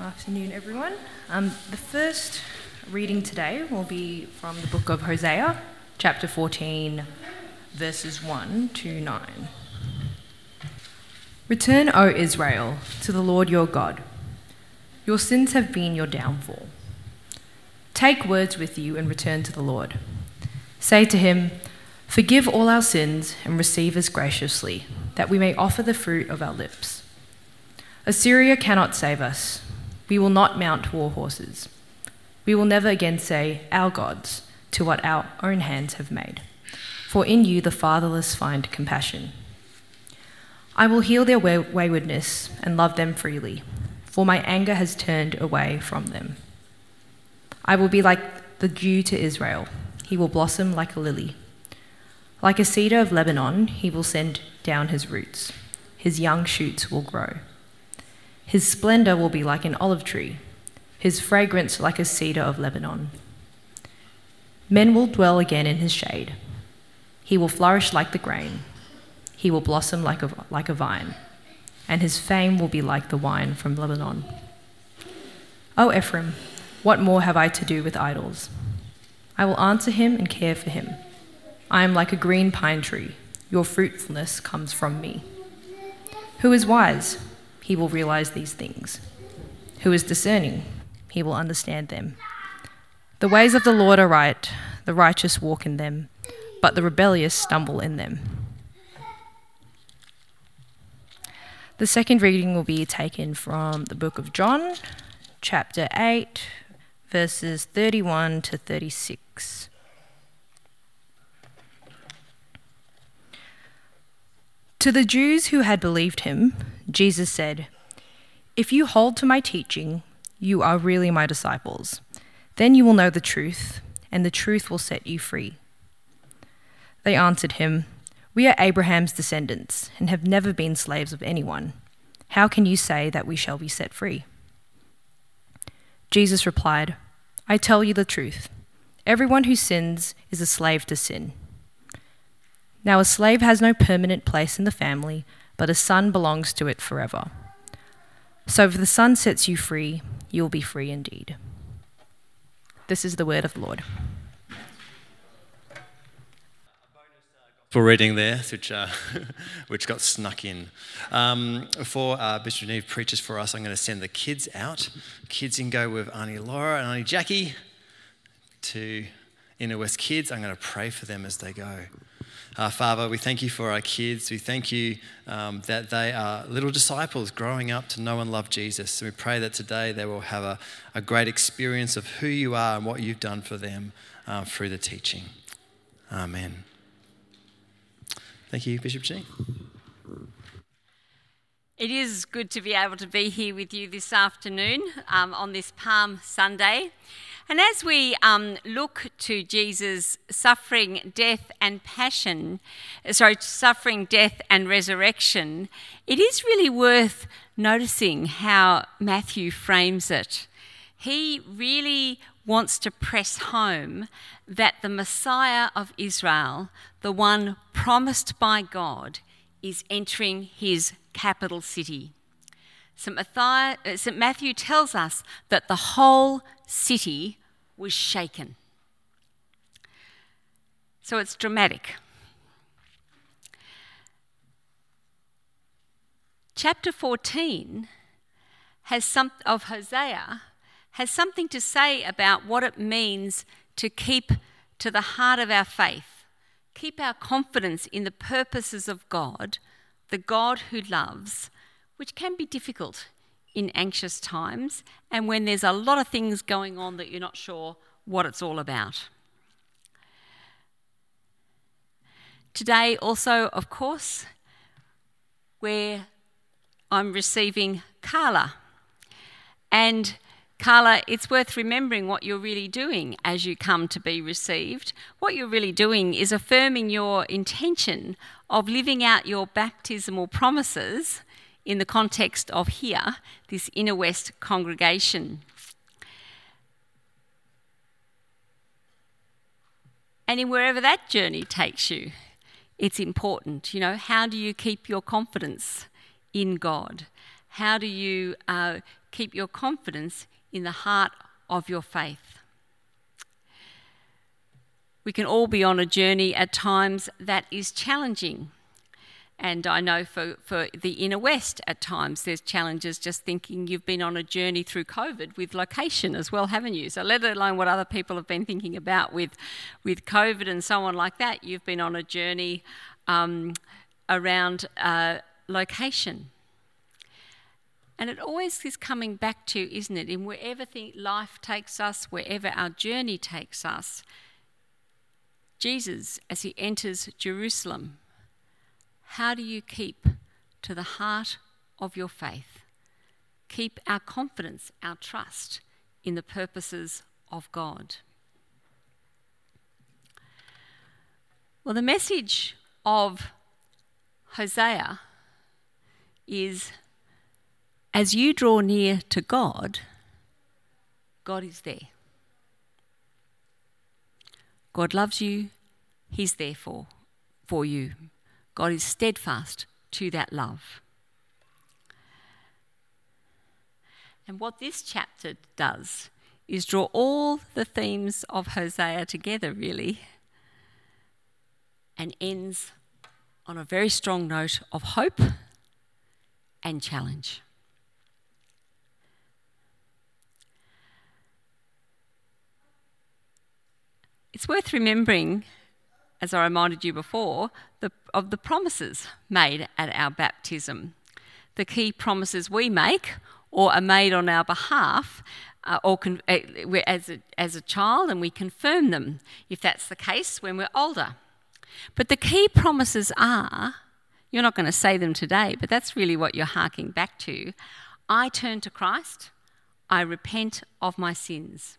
Afternoon, everyone. Um, the first reading today will be from the book of Hosea, chapter 14, verses 1 to 9. Return, O Israel, to the Lord your God. Your sins have been your downfall. Take words with you and return to the Lord. Say to him, Forgive all our sins and receive us graciously, that we may offer the fruit of our lips. Assyria cannot save us. We will not mount war horses. We will never again say, Our gods, to what our own hands have made. For in you the fatherless find compassion. I will heal their waywardness and love them freely, for my anger has turned away from them. I will be like the dew to Israel, he will blossom like a lily. Like a cedar of Lebanon, he will send down his roots, his young shoots will grow. His splendor will be like an olive tree, his fragrance like a cedar of Lebanon. Men will dwell again in his shade. He will flourish like the grain. He will blossom like a, like a vine, and his fame will be like the wine from Lebanon. O Ephraim, what more have I to do with idols? I will answer him and care for him. I am like a green pine tree. Your fruitfulness comes from me. Who is wise? He will realize these things. Who is discerning? He will understand them. The ways of the Lord are right, the righteous walk in them, but the rebellious stumble in them. The second reading will be taken from the book of John, chapter 8, verses 31 to 36. To the Jews who had believed him, Jesus said, If you hold to my teaching, you are really my disciples. Then you will know the truth, and the truth will set you free. They answered him, We are Abraham's descendants and have never been slaves of anyone. How can you say that we shall be set free? Jesus replied, I tell you the truth. Everyone who sins is a slave to sin. Now, a slave has no permanent place in the family but a son belongs to it forever. So if the Son sets you free, you will be free indeed. This is the word of the Lord. For reading there, which, uh, which got snuck in. Um, before uh, Bishop Genieve preaches for us, I'm going to send the kids out. Kids can go with Auntie Laura and Auntie Jackie to Inner West Kids. I'm going to pray for them as they go. Uh, Father, we thank you for our kids. We thank you um, that they are little disciples growing up to know and love Jesus. And we pray that today they will have a, a great experience of who you are and what you've done for them uh, through the teaching. Amen. Thank you, Bishop G. It is good to be able to be here with you this afternoon um, on this Palm Sunday. And as we um, look to Jesus' suffering, death, and passion, sorry, suffering, death, and resurrection, it is really worth noticing how Matthew frames it. He really wants to press home that the Messiah of Israel, the one promised by God, is entering his capital city. St. Matthew tells us that the whole city was shaken. So it's dramatic. Chapter 14 has some, of Hosea has something to say about what it means to keep to the heart of our faith, keep our confidence in the purposes of God, the God who loves, which can be difficult in anxious times and when there's a lot of things going on that you're not sure what it's all about. Today, also, of course, where I'm receiving Carla. And Carla, it's worth remembering what you're really doing as you come to be received. What you're really doing is affirming your intention of living out your baptismal promises in the context of here, this Inner West congregation. And in wherever that journey takes you, it's important. You know, how do you keep your confidence in God? How do you uh, keep your confidence in the heart of your faith? We can all be on a journey at times that is challenging. And I know for, for the inner west, at times there's challenges just thinking you've been on a journey through COVID with location as well, haven't you? So, let alone what other people have been thinking about with, with COVID and so on like that, you've been on a journey um, around uh, location. And it always is coming back to, isn't it, in wherever life takes us, wherever our journey takes us, Jesus, as he enters Jerusalem, how do you keep to the heart of your faith? Keep our confidence, our trust in the purposes of God. Well, the message of Hosea is as you draw near to God, God is there. God loves you, He's there for, for you. God is steadfast to that love. And what this chapter does is draw all the themes of Hosea together, really, and ends on a very strong note of hope and challenge. It's worth remembering, as I reminded you before, the, of the promises made at our baptism. The key promises we make or are made on our behalf uh, or con- uh, as, a, as a child, and we confirm them if that's the case when we're older. But the key promises are you're not going to say them today, but that's really what you're harking back to. I turn to Christ, I repent of my sins.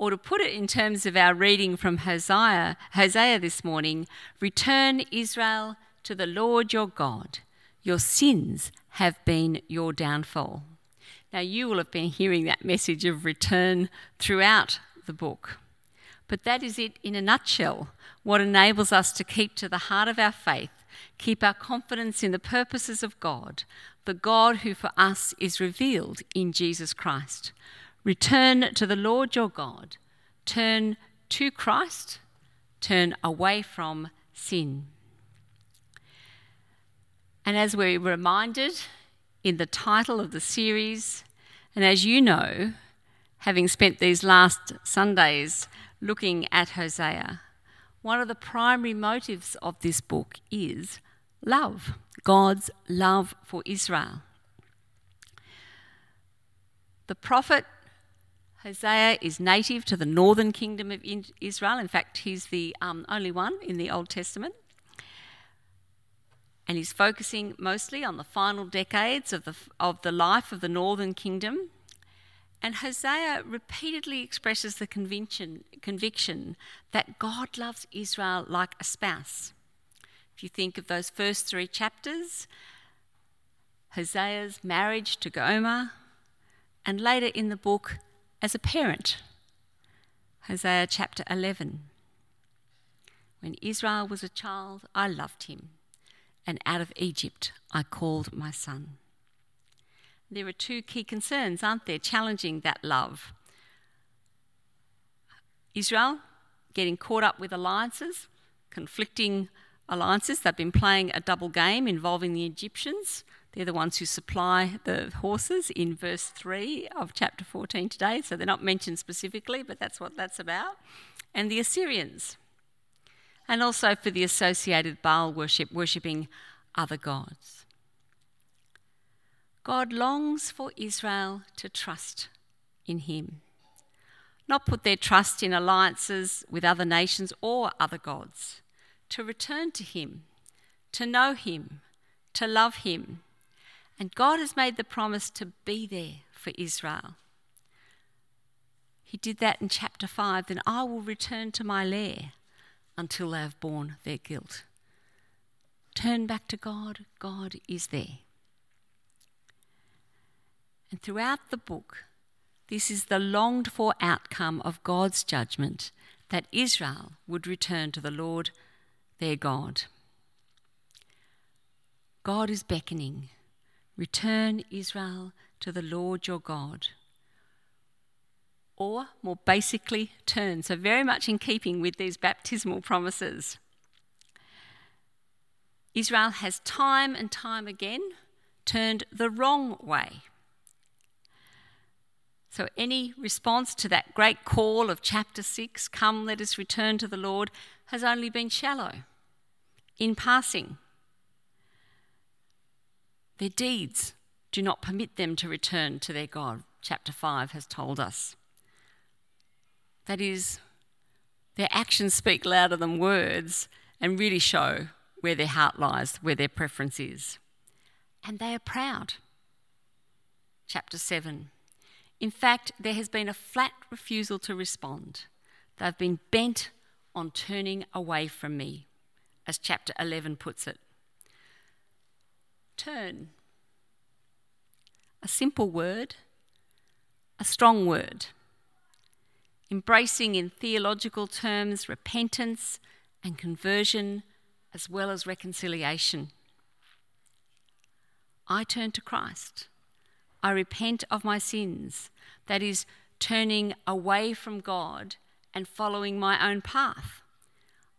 Or to put it in terms of our reading from Hosea, Hosea this morning, return Israel to the Lord your God. Your sins have been your downfall. Now, you will have been hearing that message of return throughout the book. But that is it in a nutshell what enables us to keep to the heart of our faith, keep our confidence in the purposes of God, the God who for us is revealed in Jesus Christ. Return to the Lord your God. Turn to Christ. Turn away from sin. And as we're reminded in the title of the series, and as you know, having spent these last Sundays looking at Hosea, one of the primary motives of this book is love, God's love for Israel. The prophet Hosea is native to the northern kingdom of Israel. In fact, he's the um, only one in the Old Testament. And he's focusing mostly on the final decades of the, of the life of the northern kingdom. And Hosea repeatedly expresses the conviction, conviction that God loves Israel like a spouse. If you think of those first three chapters, Hosea's marriage to Gomer, and later in the book, as a parent. Hosea chapter 11. When Israel was a child, I loved him, and out of Egypt I called my son. There are two key concerns, aren't there, challenging that love? Israel getting caught up with alliances, conflicting alliances. They've been playing a double game involving the Egyptians they're the ones who supply the horses in verse 3 of chapter 14 today. So they're not mentioned specifically, but that's what that's about. And the Assyrians. And also for the associated Baal worship, worshipping other gods. God longs for Israel to trust in Him, not put their trust in alliances with other nations or other gods, to return to Him, to know Him, to love Him and God has made the promise to be there for Israel. He did that in chapter 5. Then I will return to my lair until they have borne their guilt. Turn back to God. God is there. And throughout the book, this is the longed for outcome of God's judgment that Israel would return to the Lord their God. God is beckoning Return, Israel, to the Lord your God. Or, more basically, turn. So, very much in keeping with these baptismal promises. Israel has time and time again turned the wrong way. So, any response to that great call of chapter 6, come, let us return to the Lord, has only been shallow, in passing. Their deeds do not permit them to return to their God, chapter 5 has told us. That is, their actions speak louder than words and really show where their heart lies, where their preference is. And they are proud. Chapter 7. In fact, there has been a flat refusal to respond. They've been bent on turning away from me, as chapter 11 puts it turn. A simple word, a strong word. Embracing in theological terms repentance and conversion as well as reconciliation. I turn to Christ. I repent of my sins, that is, turning away from God and following my own path.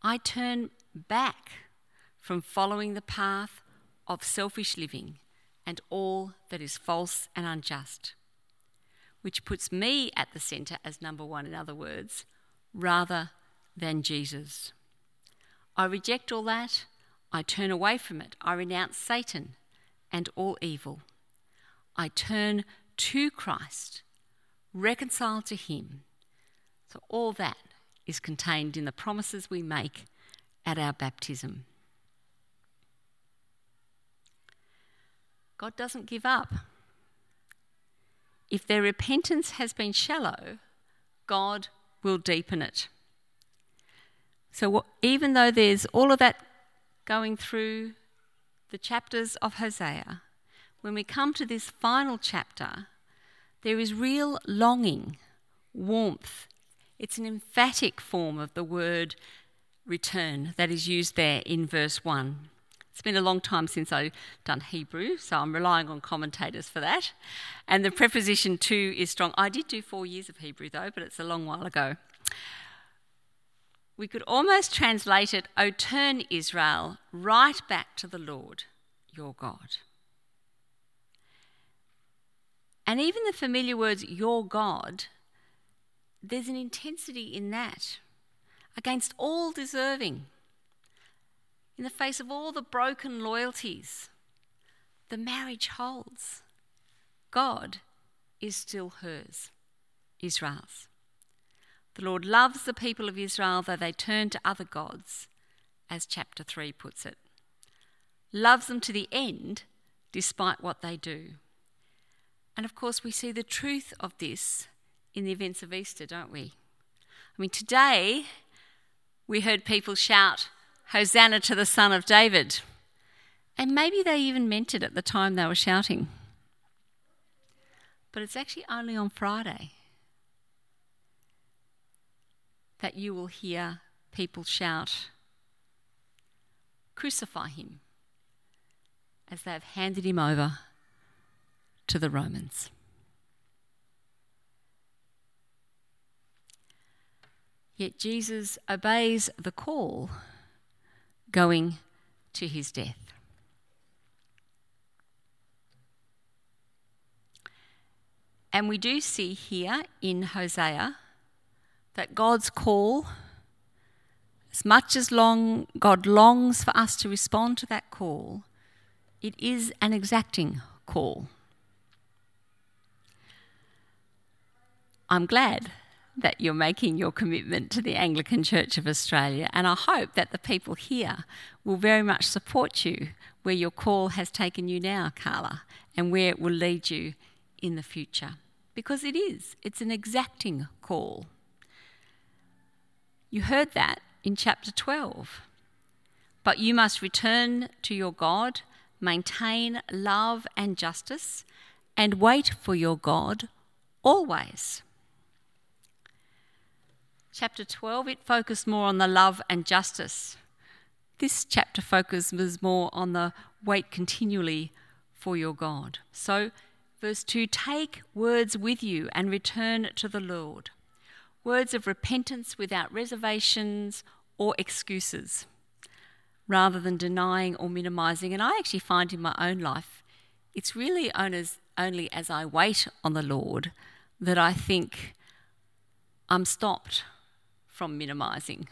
I turn back from following the path of selfish living and all that is false and unjust, which puts me at the centre as number one, in other words, rather than Jesus. I reject all that. I turn away from it. I renounce Satan and all evil. I turn to Christ, reconciled to Him. So, all that is contained in the promises we make at our baptism. God doesn't give up. If their repentance has been shallow, God will deepen it. So, even though there's all of that going through the chapters of Hosea, when we come to this final chapter, there is real longing, warmth. It's an emphatic form of the word return that is used there in verse 1. It's been a long time since I've done Hebrew, so I'm relying on commentators for that. And the preposition to is strong. I did do four years of Hebrew though, but it's a long while ago. We could almost translate it, O turn Israel right back to the Lord your God. And even the familiar words, your God, there's an intensity in that against all deserving in the face of all the broken loyalties, the marriage holds. God is still hers, Israel's. The Lord loves the people of Israel, though they turn to other gods, as chapter 3 puts it. Loves them to the end, despite what they do. And of course, we see the truth of this in the events of Easter, don't we? I mean, today we heard people shout, Hosanna to the Son of David. And maybe they even meant it at the time they were shouting. But it's actually only on Friday that you will hear people shout, Crucify him, as they have handed him over to the Romans. Yet Jesus obeys the call going to his death. And we do see here in Hosea that God's call, as much as long God longs for us to respond to that call, it is an exacting call. I'm glad that you're making your commitment to the Anglican Church of Australia, and I hope that the people here will very much support you where your call has taken you now, Carla, and where it will lead you in the future. Because it is, it's an exacting call. You heard that in chapter 12. But you must return to your God, maintain love and justice, and wait for your God always. Chapter 12, it focused more on the love and justice. This chapter focuses more on the wait continually for your God. So, verse 2 take words with you and return to the Lord. Words of repentance without reservations or excuses, rather than denying or minimizing. And I actually find in my own life, it's really only as I wait on the Lord that I think I'm stopped from minimizing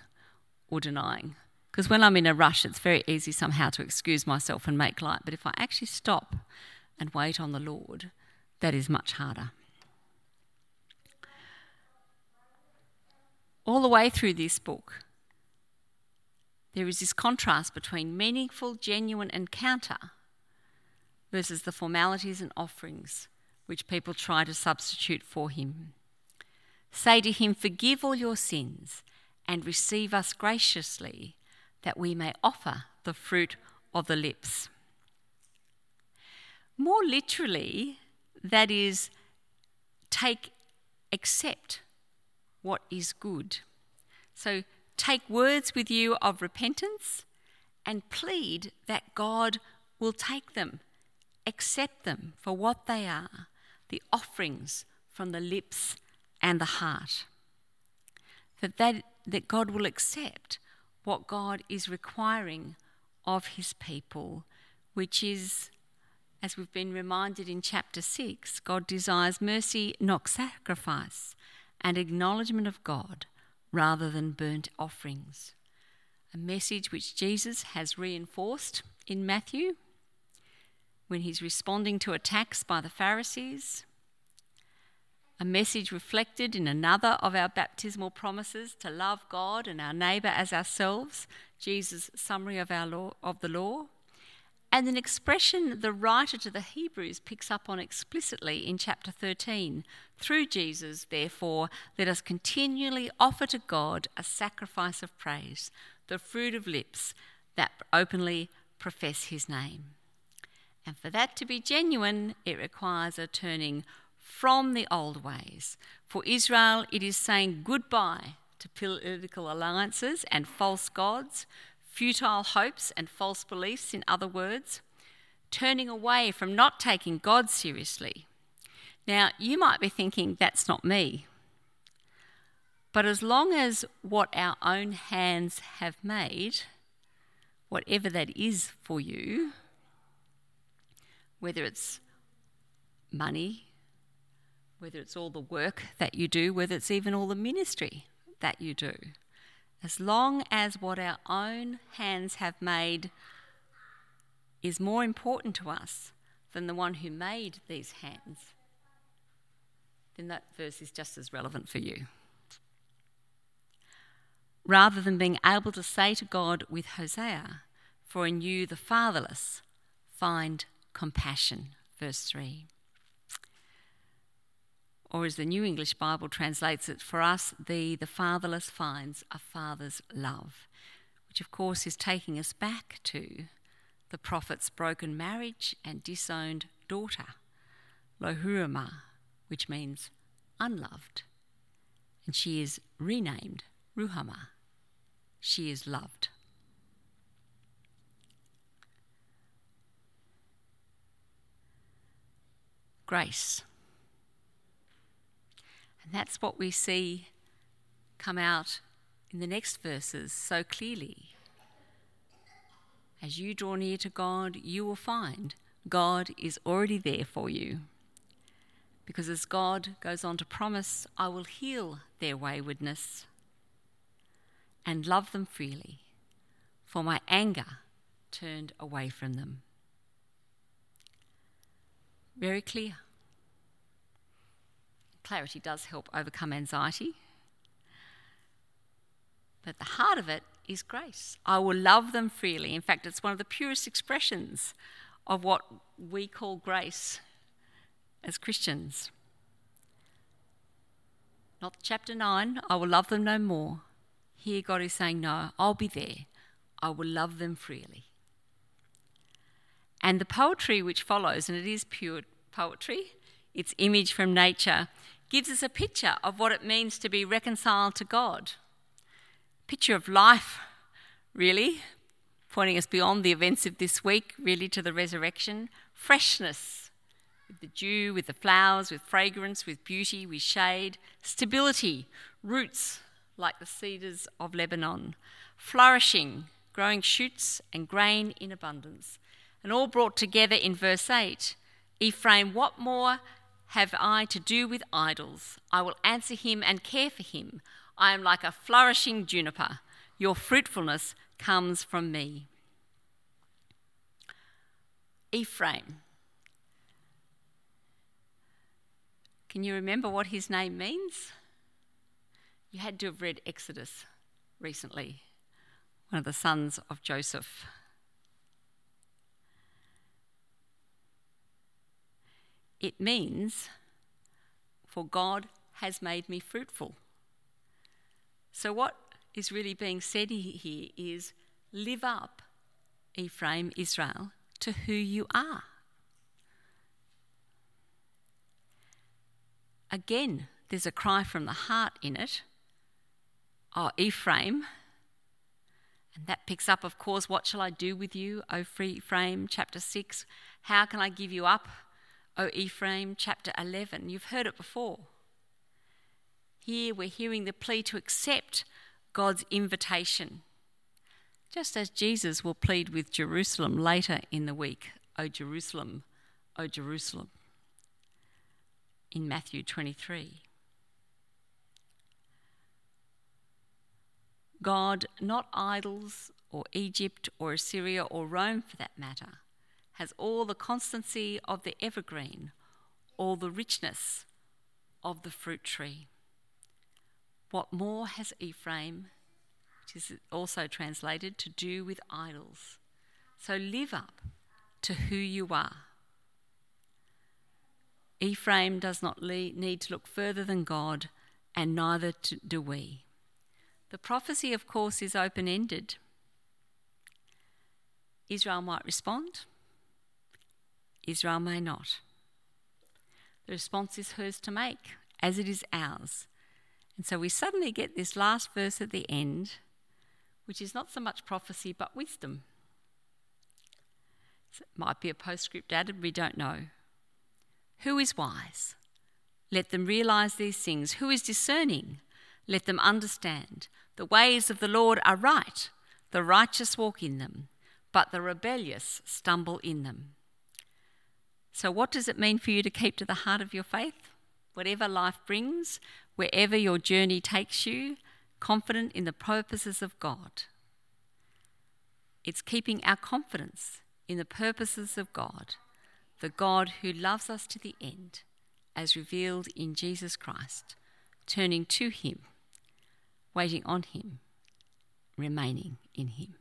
or denying. Because when I'm in a rush, it's very easy somehow to excuse myself and make light. But if I actually stop and wait on the Lord, that is much harder. All the way through this book, there is this contrast between meaningful, genuine encounter versus the formalities and offerings which people try to substitute for him. Say to him, Forgive all your sins and receive us graciously, that we may offer the fruit of the lips. More literally, that is, take, accept what is good. So take words with you of repentance and plead that God will take them, accept them for what they are, the offerings from the lips and the heart. That, that, that God will accept what God is requiring of his people, which is, as we've been reminded in chapter 6, God desires mercy, not sacrifice, and acknowledgement of God rather than burnt offerings. A message which Jesus has reinforced in Matthew when he's responding to attacks by the Pharisees a message reflected in another of our baptismal promises to love God and our neighbour as ourselves, Jesus' summary of, our law, of the law, and an expression the writer to the Hebrews picks up on explicitly in chapter 13. Through Jesus, therefore, let us continually offer to God a sacrifice of praise, the fruit of lips that openly profess his name. And for that to be genuine, it requires a turning from the old ways. For Israel, it is saying goodbye to political alliances and false gods, futile hopes and false beliefs, in other words, turning away from not taking God seriously. Now, you might be thinking, that's not me. But as long as what our own hands have made, whatever that is for you, whether it's money, whether it's all the work that you do, whether it's even all the ministry that you do. As long as what our own hands have made is more important to us than the one who made these hands, then that verse is just as relevant for you. Rather than being able to say to God with Hosea, For in you the fatherless find compassion, verse 3 or as the New English Bible translates it, for us, the, the fatherless finds a father's love, which of course is taking us back to the prophet's broken marriage and disowned daughter, Lohurama, which means unloved. And she is renamed Ruhama. She is loved. Grace. And that's what we see come out in the next verses so clearly. As you draw near to God, you will find God is already there for you. Because as God goes on to promise, I will heal their waywardness and love them freely, for my anger turned away from them. Very clear. Clarity does help overcome anxiety. But the heart of it is grace. I will love them freely. In fact, it's one of the purest expressions of what we call grace as Christians. Not chapter 9, I will love them no more. Here, God is saying, No, I'll be there. I will love them freely. And the poetry which follows, and it is pure poetry, it's image from nature, gives us a picture of what it means to be reconciled to God. Picture of life, really, pointing us beyond the events of this week, really to the resurrection, freshness, with the dew, with the flowers, with fragrance, with beauty, with shade, stability, roots like the cedars of Lebanon, flourishing, growing shoots and grain in abundance. And all brought together in verse 8 Ephraim, what more have I to do with idols? I will answer him and care for him. I am like a flourishing juniper. Your fruitfulness comes from me. Ephraim. Can you remember what his name means? You had to have read Exodus recently, one of the sons of Joseph. It means, for God has made me fruitful. So, what is really being said here is live up, Ephraim, Israel, to who you are. Again, there's a cry from the heart in it. Oh, Ephraim. And that picks up, of course, what shall I do with you, O Ephraim, chapter 6. How can I give you up, O Ephraim, chapter 11. You've heard it before. Here we're hearing the plea to accept God's invitation, just as Jesus will plead with Jerusalem later in the week, O Jerusalem, O Jerusalem, in Matthew 23. God, not idols or Egypt or Assyria or Rome for that matter, has all the constancy of the evergreen, all the richness of the fruit tree. What more has Ephraim, which is also translated, to do with idols? So live up to who you are. Ephraim does not need to look further than God, and neither do we. The prophecy, of course, is open ended. Israel might respond, Israel may not. The response is hers to make, as it is ours. And so we suddenly get this last verse at the end, which is not so much prophecy but wisdom. So it might be a postscript added, we don't know. Who is wise? Let them realize these things. Who is discerning? Let them understand. The ways of the Lord are right, the righteous walk in them, but the rebellious stumble in them. So, what does it mean for you to keep to the heart of your faith? Whatever life brings, wherever your journey takes you, confident in the purposes of God. It's keeping our confidence in the purposes of God, the God who loves us to the end, as revealed in Jesus Christ, turning to Him, waiting on Him, remaining in Him.